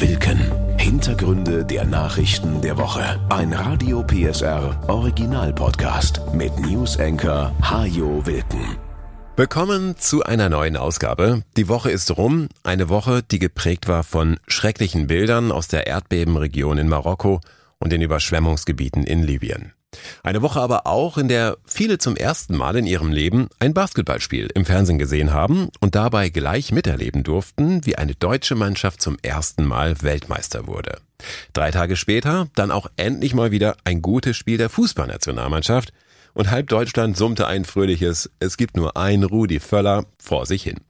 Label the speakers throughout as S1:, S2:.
S1: Wilken. Hintergründe der Nachrichten der Woche. Ein Radio PSR Original Podcast mit News Anchor Hajo Wilken.
S2: Willkommen zu einer neuen Ausgabe. Die Woche ist rum. Eine Woche, die geprägt war von schrecklichen Bildern aus der Erdbebenregion in Marokko und den Überschwemmungsgebieten in Libyen. Eine Woche aber auch, in der viele zum ersten Mal in ihrem Leben ein Basketballspiel im Fernsehen gesehen haben und dabei gleich miterleben durften, wie eine deutsche Mannschaft zum ersten Mal Weltmeister wurde. Drei Tage später dann auch endlich mal wieder ein gutes Spiel der Fußballnationalmannschaft und halb Deutschland summte ein fröhliches Es gibt nur einen Rudi Völler vor sich hin.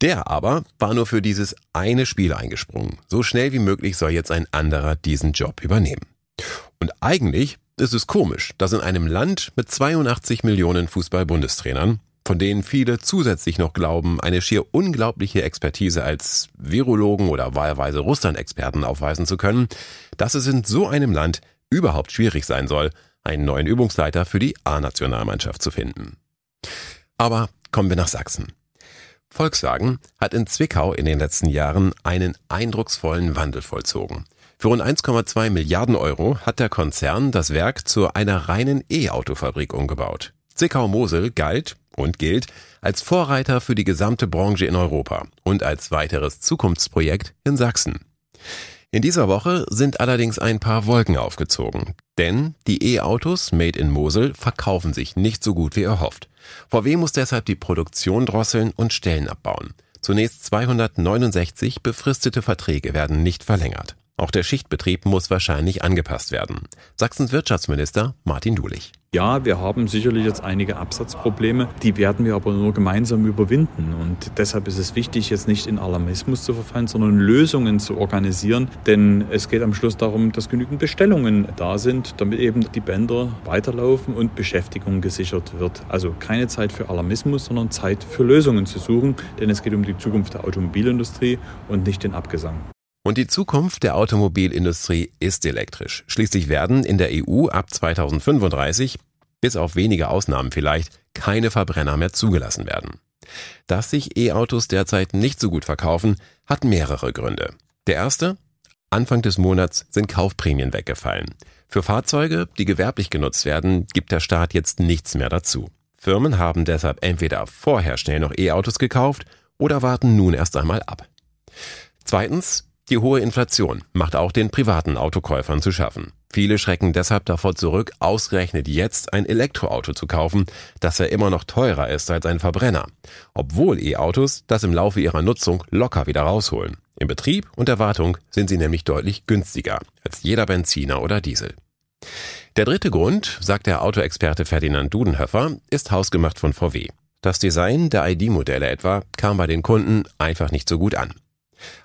S2: Der aber war nur für dieses eine Spiel eingesprungen. So schnell wie möglich soll jetzt ein anderer diesen Job übernehmen. Und eigentlich es ist komisch, dass in einem Land mit 82 Millionen Fußball-Bundestrainern, von denen viele zusätzlich noch glauben, eine schier unglaubliche Expertise als Virologen oder wahlweise Russland-Experten aufweisen zu können, dass es in so einem Land überhaupt schwierig sein soll, einen neuen Übungsleiter für die A-Nationalmannschaft zu finden. Aber kommen wir nach Sachsen. Volkswagen hat in Zwickau in den letzten Jahren einen eindrucksvollen Wandel vollzogen. Für rund 1,2 Milliarden Euro hat der Konzern das Werk zu einer reinen E-Autofabrik umgebaut. Zwickau-Mosel galt und gilt als Vorreiter für die gesamte Branche in Europa und als weiteres Zukunftsprojekt in Sachsen. In dieser Woche sind allerdings ein paar Wolken aufgezogen, denn die E-Autos made in Mosel verkaufen sich nicht so gut wie erhofft. VW muss deshalb die Produktion drosseln und Stellen abbauen. Zunächst 269 befristete Verträge werden nicht verlängert. Auch der Schichtbetrieb muss wahrscheinlich angepasst werden. Sachsens Wirtschaftsminister Martin Dulich.
S3: Ja, wir haben sicherlich jetzt einige Absatzprobleme, die werden wir aber nur gemeinsam überwinden. Und deshalb ist es wichtig, jetzt nicht in Alarmismus zu verfallen, sondern Lösungen zu organisieren. Denn es geht am Schluss darum, dass genügend Bestellungen da sind, damit eben die Bänder weiterlaufen und Beschäftigung gesichert wird. Also keine Zeit für Alarmismus, sondern Zeit für Lösungen zu suchen. Denn es geht um die Zukunft der Automobilindustrie und nicht den Abgesang.
S2: Und die Zukunft der Automobilindustrie ist elektrisch. Schließlich werden in der EU ab 2035, bis auf wenige Ausnahmen vielleicht, keine Verbrenner mehr zugelassen werden. Dass sich E-Autos derzeit nicht so gut verkaufen, hat mehrere Gründe. Der erste? Anfang des Monats sind Kaufprämien weggefallen. Für Fahrzeuge, die gewerblich genutzt werden, gibt der Staat jetzt nichts mehr dazu. Firmen haben deshalb entweder vorher schnell noch E-Autos gekauft oder warten nun erst einmal ab. Zweitens, die hohe Inflation macht auch den privaten Autokäufern zu schaffen. Viele schrecken deshalb davor zurück, ausgerechnet jetzt ein Elektroauto zu kaufen, das ja immer noch teurer ist als ein Verbrenner. Obwohl E-Autos das im Laufe ihrer Nutzung locker wieder rausholen. Im Betrieb und der Wartung sind sie nämlich deutlich günstiger als jeder Benziner oder Diesel. Der dritte Grund, sagt der Autoexperte Ferdinand Dudenhöffer, ist hausgemacht von VW. Das Design der ID-Modelle etwa kam bei den Kunden einfach nicht so gut an.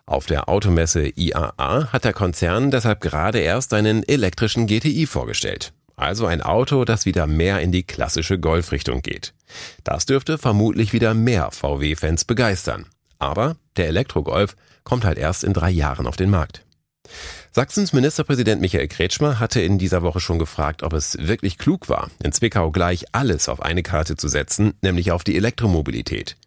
S2: Auf der Automesse IAA hat der Konzern deshalb gerade erst einen elektrischen GTI vorgestellt. Also ein Auto, das wieder mehr in die klassische Golfrichtung geht. Das dürfte vermutlich wieder mehr VW-Fans begeistern. Aber der Elektrogolf kommt halt erst in drei Jahren auf den Markt. Sachsens Ministerpräsident Michael Kretschmer hatte in dieser Woche schon gefragt, ob es wirklich klug war, in Zwickau gleich alles auf eine Karte zu setzen, nämlich auf die Elektromobilität.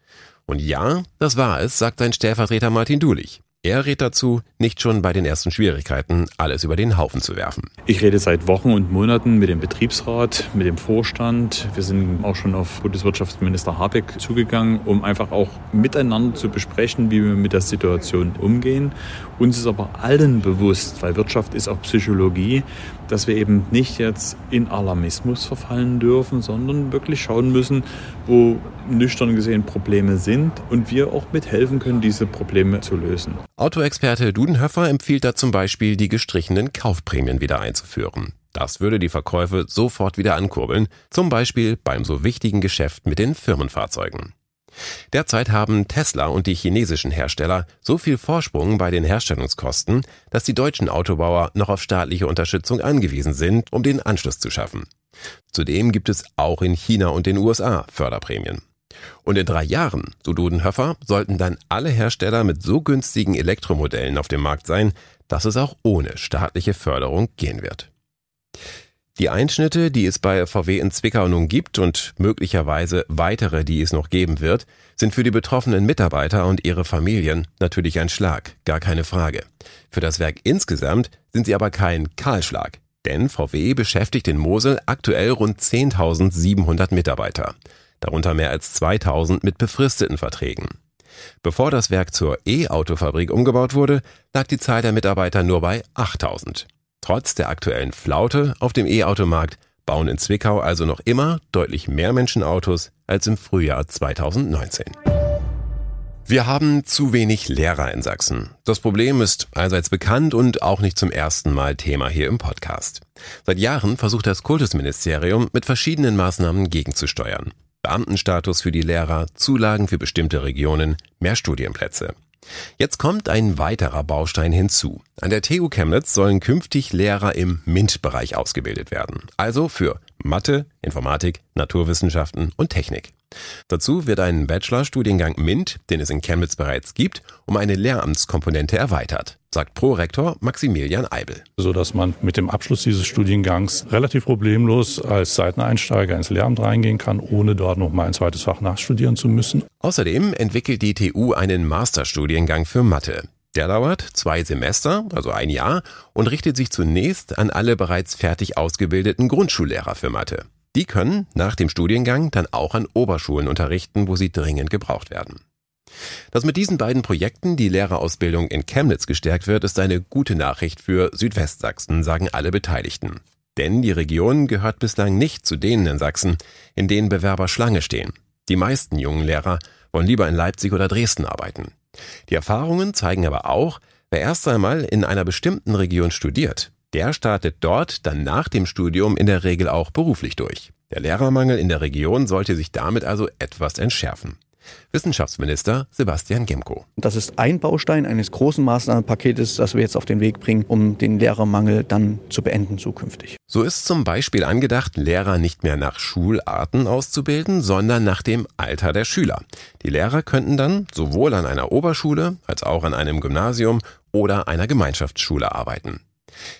S2: Und ja, das war es, sagt sein Stellvertreter Martin Dulich. Er rät dazu, nicht schon bei den ersten Schwierigkeiten alles über den Haufen zu werfen.
S3: Ich rede seit Wochen und Monaten mit dem Betriebsrat, mit dem Vorstand. Wir sind auch schon auf Bundeswirtschaftsminister Habeck zugegangen, um einfach auch miteinander zu besprechen, wie wir mit der Situation umgehen. Uns ist aber allen bewusst, weil Wirtschaft ist auch Psychologie, dass wir eben nicht jetzt in Alarmismus verfallen dürfen, sondern wirklich schauen müssen, wo nüchtern gesehen Probleme sind und wir auch mithelfen können, diese Probleme zu lösen.
S2: Autoexperte Dudenhöfer empfiehlt da zum Beispiel, die gestrichenen Kaufprämien wieder einzuführen. Das würde die Verkäufe sofort wieder ankurbeln, zum Beispiel beim so wichtigen Geschäft mit den Firmenfahrzeugen. Derzeit haben Tesla und die chinesischen Hersteller so viel Vorsprung bei den Herstellungskosten, dass die deutschen Autobauer noch auf staatliche Unterstützung angewiesen sind, um den Anschluss zu schaffen. Zudem gibt es auch in China und den USA Förderprämien. Und in drei Jahren, so Dudenhöffer, sollten dann alle Hersteller mit so günstigen Elektromodellen auf dem Markt sein, dass es auch ohne staatliche Förderung gehen wird. Die Einschnitte, die es bei VW in Zwickau nun gibt und möglicherweise weitere, die es noch geben wird, sind für die betroffenen Mitarbeiter und ihre Familien natürlich ein Schlag, gar keine Frage. Für das Werk insgesamt sind sie aber kein Kahlschlag. Denn VW beschäftigt in Mosel aktuell rund 10.700 Mitarbeiter, darunter mehr als 2.000 mit befristeten Verträgen. Bevor das Werk zur E-Auto-Fabrik umgebaut wurde, lag die Zahl der Mitarbeiter nur bei 8000. Trotz der aktuellen Flaute auf dem E-Automarkt bauen in Zwickau also noch immer deutlich mehr Menschen Autos als im Frühjahr 2019. Wir haben zu wenig Lehrer in Sachsen. Das Problem ist allseits bekannt und auch nicht zum ersten Mal Thema hier im Podcast. Seit Jahren versucht das Kultusministerium mit verschiedenen Maßnahmen gegenzusteuern. Beamtenstatus für die Lehrer, Zulagen für bestimmte Regionen, mehr Studienplätze. Jetzt kommt ein weiterer Baustein hinzu. An der TU Chemnitz sollen künftig Lehrer im MINT-Bereich ausgebildet werden. Also für Mathe, Informatik, Naturwissenschaften und Technik. Dazu wird ein Bachelorstudiengang MINT, den es in Chemnitz bereits gibt, um eine Lehramtskomponente erweitert, sagt Prorektor Maximilian Eibel.
S4: So dass man mit dem Abschluss dieses Studiengangs relativ problemlos als Seiteneinsteiger ins Lehramt reingehen kann, ohne dort noch mal ein zweites Fach nachstudieren zu müssen.
S2: Außerdem entwickelt die TU einen Masterstudiengang für Mathe. Der dauert zwei Semester, also ein Jahr, und richtet sich zunächst an alle bereits fertig ausgebildeten Grundschullehrer für Mathe. Die können nach dem Studiengang dann auch an Oberschulen unterrichten, wo sie dringend gebraucht werden. Dass mit diesen beiden Projekten die Lehrerausbildung in Chemnitz gestärkt wird, ist eine gute Nachricht für Südwestsachsen, sagen alle Beteiligten. Denn die Region gehört bislang nicht zu denen in Sachsen, in denen Bewerber Schlange stehen. Die meisten jungen Lehrer wollen lieber in Leipzig oder Dresden arbeiten. Die Erfahrungen zeigen aber auch, wer erst einmal in einer bestimmten Region studiert, der startet dort dann nach dem Studium in der Regel auch beruflich durch. Der Lehrermangel in der Region sollte sich damit also etwas entschärfen. Wissenschaftsminister Sebastian Gemko.
S5: Das ist ein Baustein eines großen Maßnahmenpaketes, das wir jetzt auf den Weg bringen, um den Lehrermangel dann zu beenden zukünftig.
S2: So ist zum Beispiel angedacht, Lehrer nicht mehr nach Schularten auszubilden, sondern nach dem Alter der Schüler. Die Lehrer könnten dann sowohl an einer Oberschule als auch an einem Gymnasium oder einer Gemeinschaftsschule arbeiten.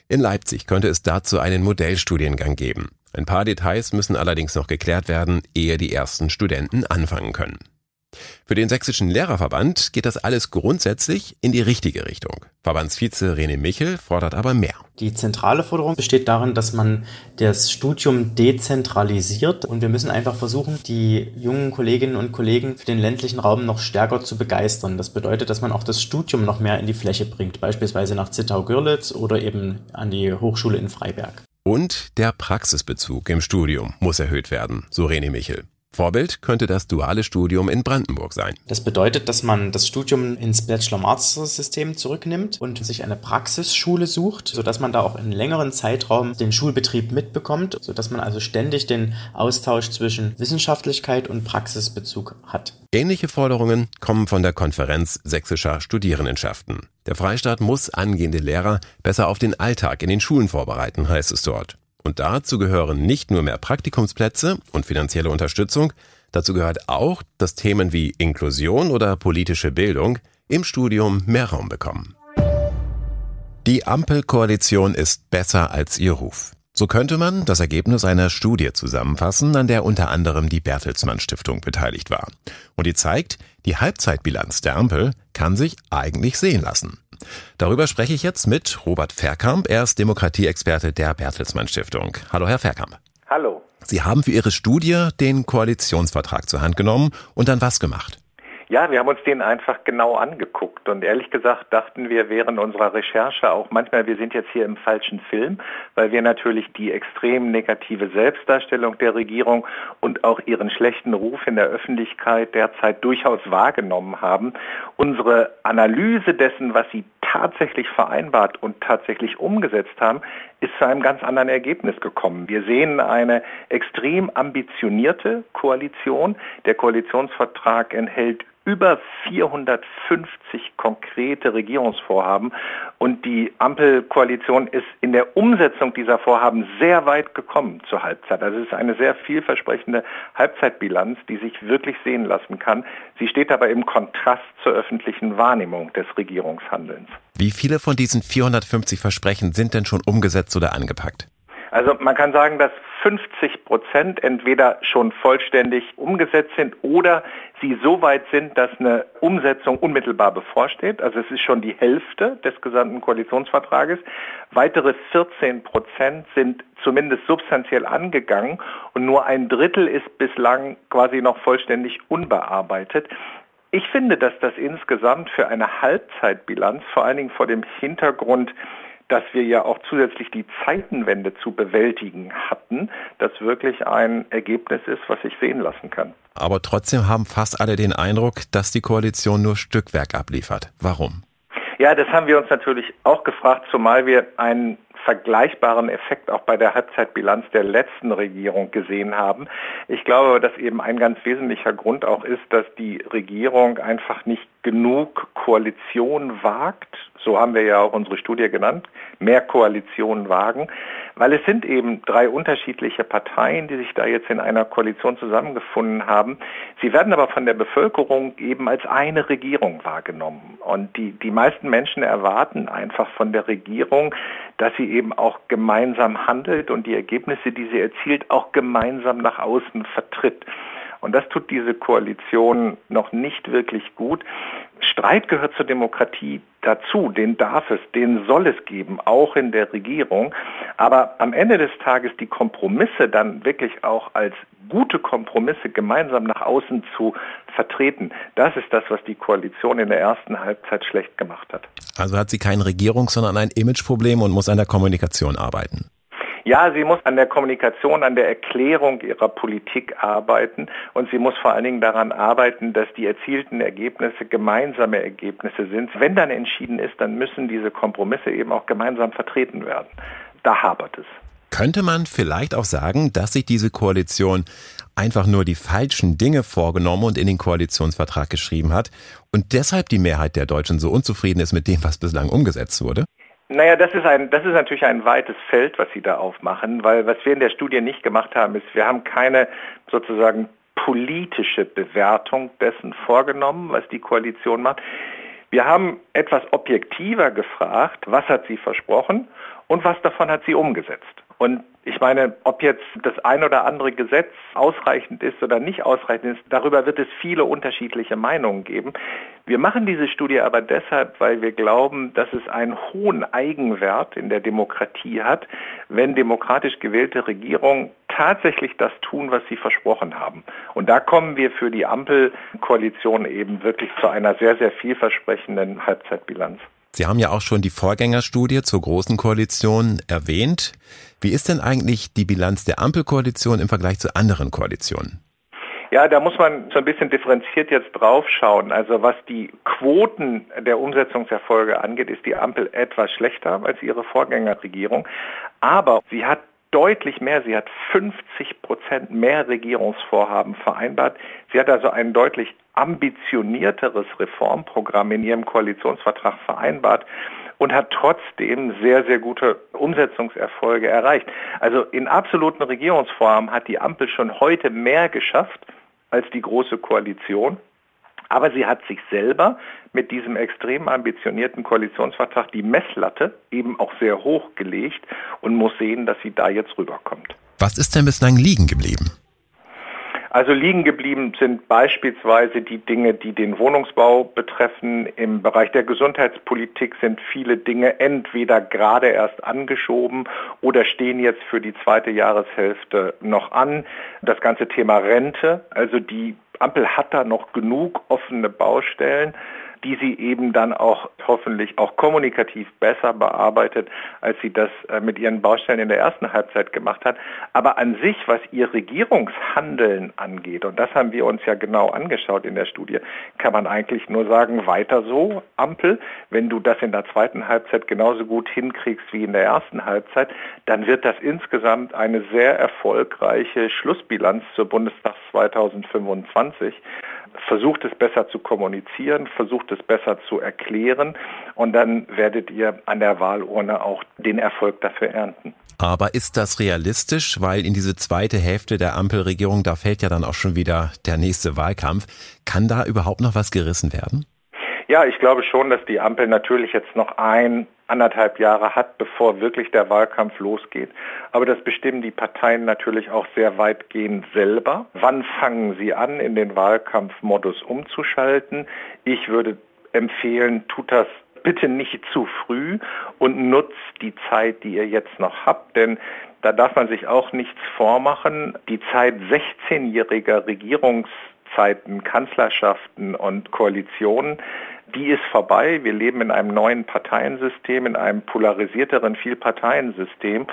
S2: In Leipzig könnte es dazu einen Modellstudiengang geben. Ein paar Details müssen allerdings noch geklärt werden, ehe die ersten Studenten anfangen können. Für den Sächsischen Lehrerverband geht das alles grundsätzlich in die richtige Richtung. Verbandsvize René Michel fordert aber mehr.
S6: Die zentrale Forderung besteht darin, dass man das Studium dezentralisiert und wir müssen einfach versuchen, die jungen Kolleginnen und Kollegen für den ländlichen Raum noch stärker zu begeistern. Das bedeutet, dass man auch das Studium noch mehr in die Fläche bringt, beispielsweise nach Zittau-Görlitz oder eben an die Hochschule in Freiberg.
S2: Und der Praxisbezug im Studium muss erhöht werden, so René Michel. Vorbild könnte das duale Studium in Brandenburg sein.
S6: Das bedeutet, dass man das Studium ins Bachelor-Master-System zurücknimmt und sich eine Praxisschule sucht, sodass man da auch in längeren Zeitraum den Schulbetrieb mitbekommt, sodass man also ständig den Austausch zwischen Wissenschaftlichkeit und Praxisbezug hat.
S2: Ähnliche Forderungen kommen von der Konferenz sächsischer Studierendenschaften. Der Freistaat muss angehende Lehrer besser auf den Alltag in den Schulen vorbereiten, heißt es dort. Und dazu gehören nicht nur mehr Praktikumsplätze und finanzielle Unterstützung, dazu gehört auch, dass Themen wie Inklusion oder politische Bildung im Studium mehr Raum bekommen. Die Ampelkoalition ist besser als ihr Ruf. So könnte man das Ergebnis einer Studie zusammenfassen, an der unter anderem die Bertelsmann Stiftung beteiligt war. Und die zeigt, die Halbzeitbilanz der Ampel kann sich eigentlich sehen lassen. Darüber spreche ich jetzt mit Robert Verkamp. Er ist Demokratieexperte der Bertelsmann Stiftung. Hallo, Herr Verkamp.
S7: Hallo.
S2: Sie haben für Ihre Studie den Koalitionsvertrag zur Hand genommen und dann was gemacht?
S7: Ja, wir haben uns den einfach genau angeguckt und ehrlich gesagt dachten wir während unserer Recherche auch manchmal, wir sind jetzt hier im falschen Film, weil wir natürlich die extrem negative Selbstdarstellung der Regierung und auch ihren schlechten Ruf in der Öffentlichkeit derzeit durchaus wahrgenommen haben. Unsere Analyse dessen, was sie tatsächlich vereinbart und tatsächlich umgesetzt haben, ist zu einem ganz anderen Ergebnis gekommen. Wir sehen eine extrem ambitionierte Koalition. Der Koalitionsvertrag enthält über 450 konkrete Regierungsvorhaben und die Ampelkoalition ist in der Umsetzung dieser Vorhaben sehr weit gekommen zur Halbzeit. Also es ist eine sehr vielversprechende Halbzeitbilanz, die sich wirklich sehen lassen kann. Sie steht aber im Kontrast zur öffentlichen Wahrnehmung des Regierungshandelns.
S2: Wie viele von diesen 450 Versprechen sind denn schon umgesetzt oder angepackt?
S7: Also man kann sagen, dass 50 Prozent entweder schon vollständig umgesetzt sind oder sie so weit sind, dass eine Umsetzung unmittelbar bevorsteht. Also es ist schon die Hälfte des gesamten Koalitionsvertrages. Weitere 14 Prozent sind zumindest substanziell angegangen und nur ein Drittel ist bislang quasi noch vollständig unbearbeitet. Ich finde, dass das insgesamt für eine Halbzeitbilanz, vor allen Dingen vor dem Hintergrund dass wir ja auch zusätzlich die Zeitenwende zu bewältigen hatten, das wirklich ein Ergebnis ist, was sich sehen lassen kann.
S2: Aber trotzdem haben fast alle den Eindruck, dass die Koalition nur Stückwerk abliefert. Warum?
S7: Ja, das haben wir uns natürlich auch gefragt, zumal wir einen vergleichbaren Effekt auch bei der Halbzeitbilanz der letzten Regierung gesehen haben. Ich glaube, dass eben ein ganz wesentlicher Grund auch ist, dass die Regierung einfach nicht genug Koalition wagt. So haben wir ja auch unsere Studie genannt. Mehr Koalition wagen. Weil es sind eben drei unterschiedliche Parteien, die sich da jetzt in einer Koalition zusammengefunden haben. Sie werden aber von der Bevölkerung eben als eine Regierung wahrgenommen. Und die, die meisten Menschen erwarten einfach von der Regierung, dass sie eben auch gemeinsam handelt und die Ergebnisse, die sie erzielt, auch gemeinsam nach außen vertritt. Und das tut diese Koalition noch nicht wirklich gut. Streit gehört zur Demokratie dazu, den darf es, den soll es geben, auch in der Regierung. Aber am Ende des Tages die Kompromisse dann wirklich auch als gute Kompromisse gemeinsam nach außen zu vertreten, das ist das, was die Koalition in der ersten Halbzeit schlecht gemacht hat.
S2: Also hat sie kein Regierungs-, sondern ein Imageproblem und muss an der Kommunikation arbeiten.
S7: Ja, sie muss an der Kommunikation, an der Erklärung ihrer Politik arbeiten und sie muss vor allen Dingen daran arbeiten, dass die erzielten Ergebnisse gemeinsame Ergebnisse sind. Wenn dann entschieden ist, dann müssen diese Kompromisse eben auch gemeinsam vertreten werden. Da hapert es.
S2: Könnte man vielleicht auch sagen, dass sich diese Koalition einfach nur die falschen Dinge vorgenommen und in den Koalitionsvertrag geschrieben hat und deshalb die Mehrheit der Deutschen so unzufrieden ist mit dem, was bislang umgesetzt wurde?
S7: Naja, das ist ein, das ist natürlich ein weites Feld, was Sie da aufmachen, weil was wir in der Studie nicht gemacht haben, ist, wir haben keine sozusagen politische Bewertung dessen vorgenommen, was die Koalition macht. Wir haben etwas objektiver gefragt, was hat sie versprochen und was davon hat sie umgesetzt. Und ich meine, ob jetzt das ein oder andere Gesetz ausreichend ist oder nicht ausreichend ist, darüber wird es viele unterschiedliche Meinungen geben. Wir machen diese Studie aber deshalb, weil wir glauben, dass es einen hohen Eigenwert in der Demokratie hat, wenn demokratisch gewählte Regierungen tatsächlich das tun, was sie versprochen haben. Und da kommen wir für die Ampelkoalition eben wirklich zu einer sehr, sehr vielversprechenden Halbzeitbilanz.
S2: Sie haben ja auch schon die Vorgängerstudie zur Großen Koalition erwähnt. Wie ist denn eigentlich die Bilanz der Ampelkoalition im Vergleich zu anderen Koalitionen?
S7: Ja, da muss man so ein bisschen differenziert jetzt drauf schauen. Also was die Quoten der Umsetzungserfolge angeht, ist die Ampel etwas schlechter als ihre Vorgängerregierung. Aber sie hat deutlich mehr. Sie hat 50 Prozent mehr Regierungsvorhaben vereinbart. Sie hat also ein deutlich ambitionierteres Reformprogramm in ihrem Koalitionsvertrag vereinbart und hat trotzdem sehr, sehr gute Umsetzungserfolge erreicht. Also in absoluten Regierungsvorhaben hat die Ampel schon heute mehr geschafft als die Große Koalition. Aber sie hat sich selber mit diesem extrem ambitionierten Koalitionsvertrag die Messlatte eben auch sehr hoch gelegt und muss sehen, dass sie da jetzt rüberkommt.
S2: Was ist denn bislang liegen geblieben?
S7: Also liegen geblieben sind beispielsweise die Dinge, die den Wohnungsbau betreffen. Im Bereich der Gesundheitspolitik sind viele Dinge entweder gerade erst angeschoben oder stehen jetzt für die zweite Jahreshälfte noch an. Das ganze Thema Rente, also die Ampel hat da noch genug offene Baustellen die sie eben dann auch hoffentlich auch kommunikativ besser bearbeitet, als sie das äh, mit ihren Baustellen in der ersten Halbzeit gemacht hat. Aber an sich, was ihr Regierungshandeln angeht, und das haben wir uns ja genau angeschaut in der Studie, kann man eigentlich nur sagen, weiter so, Ampel. Wenn du das in der zweiten Halbzeit genauso gut hinkriegst wie in der ersten Halbzeit, dann wird das insgesamt eine sehr erfolgreiche Schlussbilanz zur Bundestags 2025 versucht es besser zu kommunizieren, versucht es besser zu erklären und dann werdet ihr an der Wahlurne auch den Erfolg dafür ernten.
S2: Aber ist das realistisch? Weil in diese zweite Hälfte der Ampelregierung, da fällt ja dann auch schon wieder der nächste Wahlkampf. Kann da überhaupt noch was gerissen werden?
S7: Ja, ich glaube schon, dass die Ampel natürlich jetzt noch ein, anderthalb Jahre hat, bevor wirklich der Wahlkampf losgeht. Aber das bestimmen die Parteien natürlich auch sehr weitgehend selber. Wann fangen sie an, in den Wahlkampfmodus umzuschalten? Ich würde empfehlen, tut das bitte nicht zu früh und nutzt die Zeit, die ihr jetzt noch habt, denn da darf man sich auch nichts vormachen. Die Zeit 16-jähriger Regierungszeiten, Kanzlerschaften und Koalitionen die ist vorbei. Wir leben in einem neuen Parteiensystem, in einem polarisierteren Vielparteiensystem.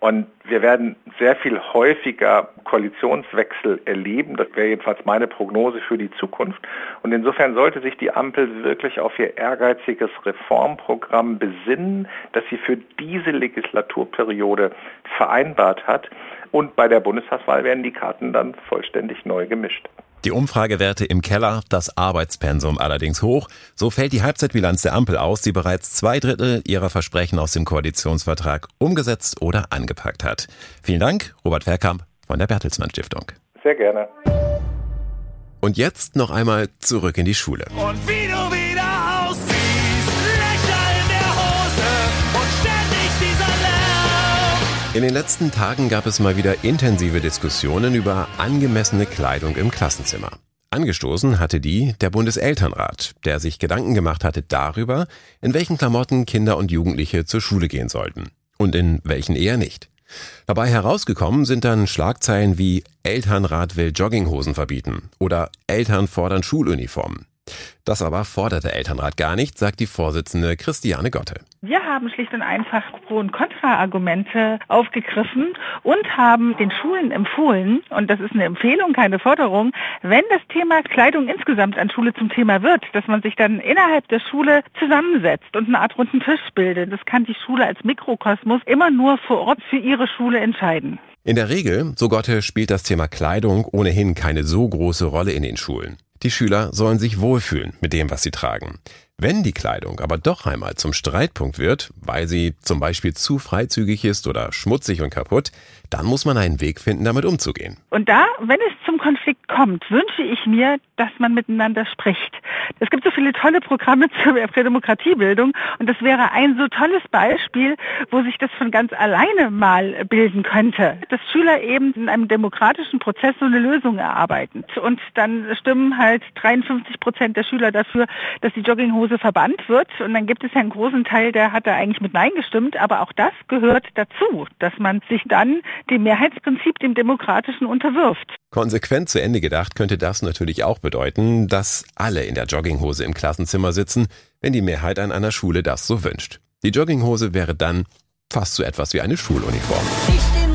S7: Und wir werden sehr viel häufiger Koalitionswechsel erleben. Das wäre jedenfalls meine Prognose für die Zukunft. Und insofern sollte sich die Ampel wirklich auf ihr ehrgeiziges Reformprogramm besinnen, das sie für diese Legislaturperiode vereinbart hat. Und bei der Bundestagswahl werden die Karten dann vollständig neu gemischt.
S2: Die Umfragewerte im Keller, das Arbeitspensum allerdings hoch. So fällt die Halbzeitbilanz der Ampel aus, die bereits zwei Drittel ihrer Versprechen aus dem Koalitionsvertrag umgesetzt oder angepackt hat. Vielen Dank, Robert Verkamp von der Bertelsmann Stiftung.
S7: Sehr gerne.
S2: Und jetzt noch einmal zurück in die Schule.
S8: Und wie
S2: In den letzten Tagen gab es mal wieder intensive Diskussionen über angemessene Kleidung im Klassenzimmer. Angestoßen hatte die der Bundeselternrat, der sich Gedanken gemacht hatte darüber, in welchen Klamotten Kinder und Jugendliche zur Schule gehen sollten und in welchen eher nicht. Dabei herausgekommen sind dann Schlagzeilen wie Elternrat will Jogginghosen verbieten oder Eltern fordern Schuluniformen. Das aber fordert der Elternrat gar nicht, sagt die Vorsitzende Christiane Gotte.
S9: Wir haben schlicht und einfach Pro- und Kontra-Argumente aufgegriffen und haben den Schulen empfohlen, und das ist eine Empfehlung, keine Forderung, wenn das Thema Kleidung insgesamt an Schule zum Thema wird, dass man sich dann innerhalb der Schule zusammensetzt und eine Art runden Tisch bildet. Das kann die Schule als Mikrokosmos immer nur vor Ort für ihre Schule entscheiden.
S2: In der Regel, so Gotte, spielt das Thema Kleidung ohnehin keine so große Rolle in den Schulen. Die Schüler sollen sich wohlfühlen mit dem, was sie tragen. Wenn die Kleidung aber doch einmal zum Streitpunkt wird, weil sie zum Beispiel zu freizügig ist oder schmutzig und kaputt, dann muss man einen Weg finden, damit umzugehen.
S9: Und da, wenn es zum Konflikt kommt, wünsche ich mir, dass man miteinander spricht. Es gibt so viele tolle Programme zur Demokratiebildung und das wäre ein so tolles Beispiel, wo sich das von ganz alleine mal bilden könnte. Dass Schüler eben in einem demokratischen Prozess so eine Lösung erarbeiten. Und dann stimmen halt 53 Prozent der Schüler dafür, dass die Jogginghose verbannt wird. Und dann gibt es ja einen großen Teil, der hat da eigentlich mit Nein gestimmt. Aber auch das gehört dazu, dass man sich dann dem Mehrheitsprinzip, dem demokratischen unterwirft.
S2: Konsequent zu Ende gedacht könnte das natürlich auch bedeuten, dass alle in der Jogginghose im Klassenzimmer sitzen, wenn die Mehrheit an einer Schule das so wünscht. Die Jogginghose wäre dann fast so etwas wie eine Schuluniform.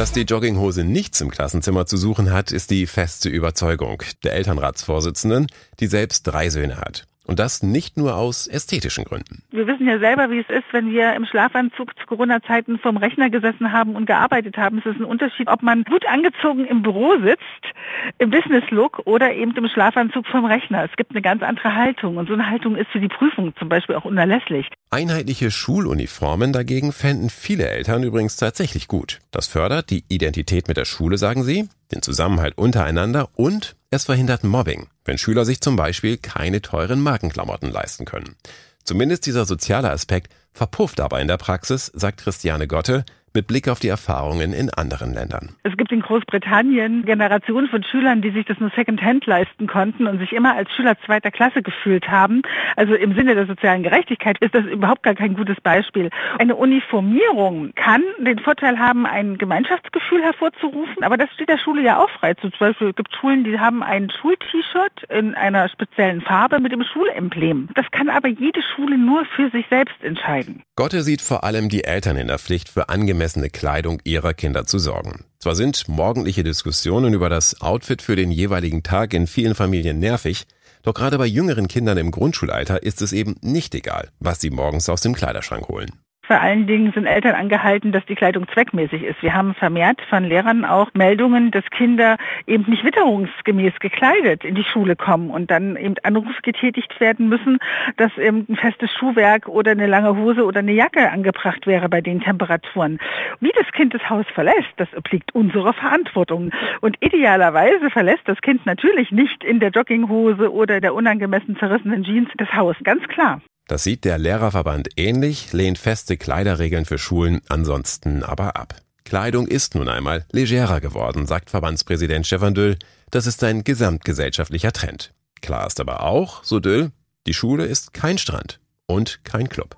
S2: Dass die Jogginghose nichts im Klassenzimmer zu suchen hat, ist die feste Überzeugung der Elternratsvorsitzenden, die selbst drei Söhne hat. Und das nicht nur aus ästhetischen Gründen.
S9: Wir wissen ja selber, wie es ist, wenn wir im Schlafanzug zu Corona-Zeiten vom Rechner gesessen haben und gearbeitet haben. Es ist ein Unterschied, ob man gut angezogen im Büro sitzt, im Business-Look oder eben im Schlafanzug vom Rechner. Es gibt eine ganz andere Haltung und so eine Haltung ist für die Prüfung zum Beispiel auch unerlässlich.
S2: Einheitliche Schuluniformen dagegen fänden viele Eltern übrigens tatsächlich gut. Das fördert die Identität mit der Schule, sagen sie, den Zusammenhalt untereinander und es verhindert Mobbing, wenn Schüler sich zum Beispiel keine teuren Markenklamotten leisten können. Zumindest dieser soziale Aspekt verpufft aber in der Praxis, sagt Christiane Gotte, mit Blick auf die Erfahrungen in anderen Ländern.
S9: Es gibt in Großbritannien Generationen von Schülern, die sich das nur Secondhand leisten konnten und sich immer als Schüler zweiter Klasse gefühlt haben. Also im Sinne der sozialen Gerechtigkeit ist das überhaupt gar kein gutes Beispiel. Eine Uniformierung kann den Vorteil haben, ein Gemeinschaftsgefühl hervorzurufen, aber das steht der Schule ja auch frei. Zum Beispiel gibt es Schulen, die haben ein Schul-T-Shirt in einer speziellen Farbe mit dem Schulemblem. Das kann aber jede Schule nur für sich selbst entscheiden.
S2: Gotte sieht vor allem die Eltern in der Pflicht für angemessene angemessene Kleidung ihrer Kinder zu sorgen. Zwar sind morgendliche Diskussionen über das Outfit für den jeweiligen Tag in vielen Familien nervig, doch gerade bei jüngeren Kindern im Grundschulalter ist es eben nicht egal, was sie morgens aus dem Kleiderschrank holen.
S9: Vor allen Dingen sind Eltern angehalten, dass die Kleidung zweckmäßig ist. Wir haben vermehrt von Lehrern auch Meldungen, dass Kinder eben nicht witterungsgemäß gekleidet in die Schule kommen und dann eben Anruf getätigt werden müssen, dass eben ein festes Schuhwerk oder eine lange Hose oder eine Jacke angebracht wäre bei den Temperaturen. Wie das Kind das Haus verlässt, das obliegt unserer Verantwortung. Und idealerweise verlässt das Kind natürlich nicht in der Jogginghose oder der unangemessen zerrissenen Jeans das Haus, ganz klar.
S2: Das sieht der Lehrerverband ähnlich, lehnt feste Kleiderregeln für Schulen ansonsten aber ab. Kleidung ist nun einmal legerer geworden, sagt Verbandspräsident Stefan Düll. Das ist ein gesamtgesellschaftlicher Trend. Klar ist aber auch, so Düll, die Schule ist kein Strand und kein Club.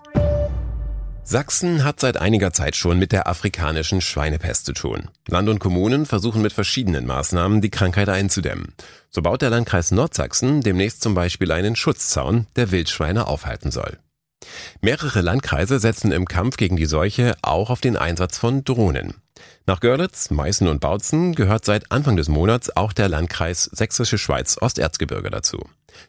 S2: Sachsen hat seit einiger Zeit schon mit der afrikanischen Schweinepest zu tun. Land und Kommunen versuchen mit verschiedenen Maßnahmen die Krankheit einzudämmen. So baut der Landkreis Nordsachsen demnächst zum Beispiel einen Schutzzaun, der Wildschweine aufhalten soll. Mehrere Landkreise setzen im Kampf gegen die Seuche auch auf den Einsatz von Drohnen. Nach Görlitz, Meißen und Bautzen gehört seit Anfang des Monats auch der Landkreis Sächsische Schweiz Osterzgebirge dazu.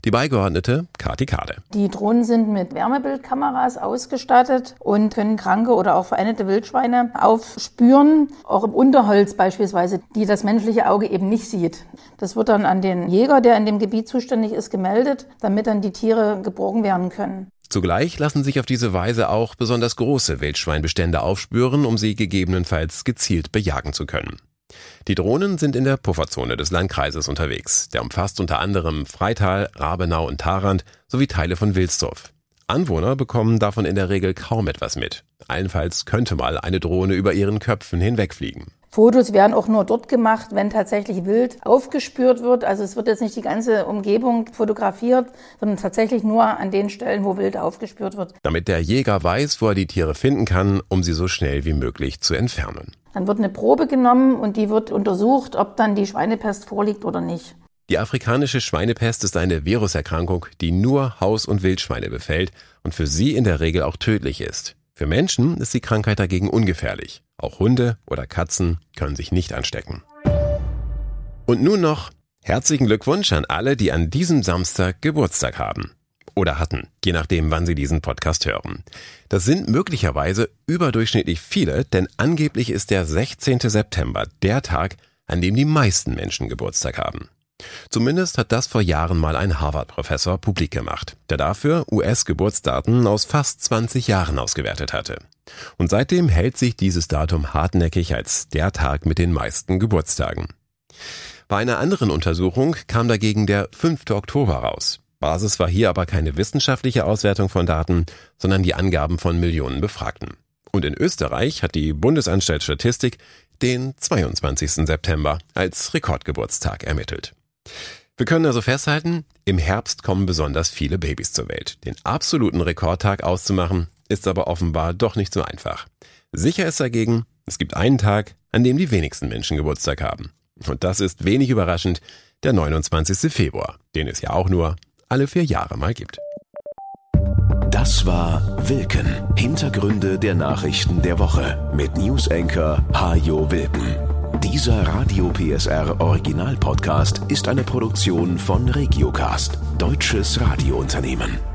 S2: Die Beigeordnete Kati Kade.
S8: Die Drohnen sind mit Wärmebildkameras ausgestattet und können kranke oder auch veränderte Wildschweine aufspüren, auch im Unterholz beispielsweise, die das menschliche Auge eben nicht sieht. Das wird dann an den Jäger, der in dem Gebiet zuständig ist, gemeldet, damit dann die Tiere geborgen werden können.
S2: Zugleich lassen sich auf diese Weise auch besonders große Wildschweinbestände aufspüren, um sie gegebenenfalls gezielt bejagen zu können. Die Drohnen sind in der Pufferzone des Landkreises unterwegs. Der umfasst unter anderem Freital, Rabenau und Tarand sowie Teile von Wilsdorf. Anwohner bekommen davon in der Regel kaum etwas mit. Allenfalls könnte mal eine Drohne über ihren Köpfen hinwegfliegen.
S8: Fotos werden auch nur dort gemacht, wenn tatsächlich wild aufgespürt wird. Also es wird jetzt nicht die ganze Umgebung fotografiert, sondern tatsächlich nur an den Stellen, wo wild aufgespürt wird.
S2: Damit der Jäger weiß, wo er die Tiere finden kann, um sie so schnell wie möglich zu entfernen.
S8: Dann wird eine Probe genommen und die wird untersucht, ob dann die Schweinepest vorliegt oder nicht.
S2: Die afrikanische Schweinepest ist eine Viruserkrankung, die nur Haus- und Wildschweine befällt und für sie in der Regel auch tödlich ist. Für Menschen ist die Krankheit dagegen ungefährlich. Auch Hunde oder Katzen können sich nicht anstecken. Und nun noch herzlichen Glückwunsch an alle, die an diesem Samstag Geburtstag haben. Oder hatten, je nachdem, wann Sie diesen Podcast hören. Das sind möglicherweise überdurchschnittlich viele, denn angeblich ist der 16. September der Tag, an dem die meisten Menschen Geburtstag haben. Zumindest hat das vor Jahren mal ein Harvard-Professor publik gemacht, der dafür US-Geburtsdaten aus fast 20 Jahren ausgewertet hatte. Und seitdem hält sich dieses Datum hartnäckig als der Tag mit den meisten Geburtstagen. Bei einer anderen Untersuchung kam dagegen der 5. Oktober raus. Basis war hier aber keine wissenschaftliche Auswertung von Daten, sondern die Angaben von Millionen Befragten. Und in Österreich hat die Bundesanstalt Statistik den 22. September als Rekordgeburtstag ermittelt. Wir können also festhalten, im Herbst kommen besonders viele Babys zur Welt. Den absoluten Rekordtag auszumachen, ist aber offenbar doch nicht so einfach. Sicher ist dagegen, es gibt einen Tag, an dem die wenigsten Menschen Geburtstag haben. Und das ist wenig überraschend der 29. Februar, den es ja auch nur alle vier Jahre mal gibt.
S1: Das war Wilken. Hintergründe der Nachrichten der Woche mit Newsenker Hajo Wilken. Dieser Radio PSR Original Podcast ist eine Produktion von Regiocast, deutsches Radiounternehmen.